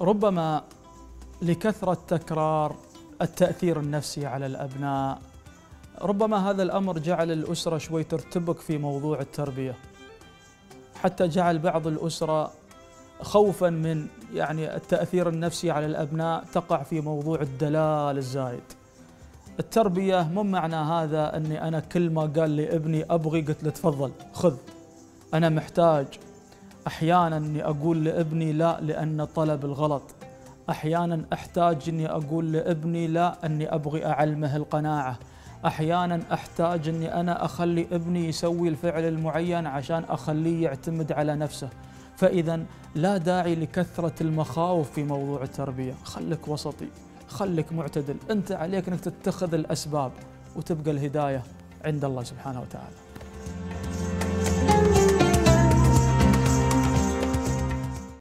ربما لكثرة تكرار التأثير النفسي على الأبناء. ربما هذا الأمر جعل الأسرة شوي ترتبك في موضوع التربية. حتى جعل بعض الأسرة خوفا من يعني التأثير النفسي على الأبناء تقع في موضوع الدلال الزايد. التربية مو معنى هذا أني أنا كل ما قال لي ابني أبغي قلت له تفضل خذ أنا محتاج. أحيانا أني أقول لابني لا لأن طلب الغلط. أحيانا أحتاج أني أقول لابني لا أني أبغي أعلمه القناعة. أحيانا أحتاج أني أنا أخلي ابني يسوي الفعل المعين عشان أخليه يعتمد على نفسه. فإذا لا داعي لكثرة المخاوف في موضوع التربية. خلك وسطي خلك معتدل. أنت عليك أنك تتخذ الأسباب وتبقى الهداية عند الله سبحانه وتعالى.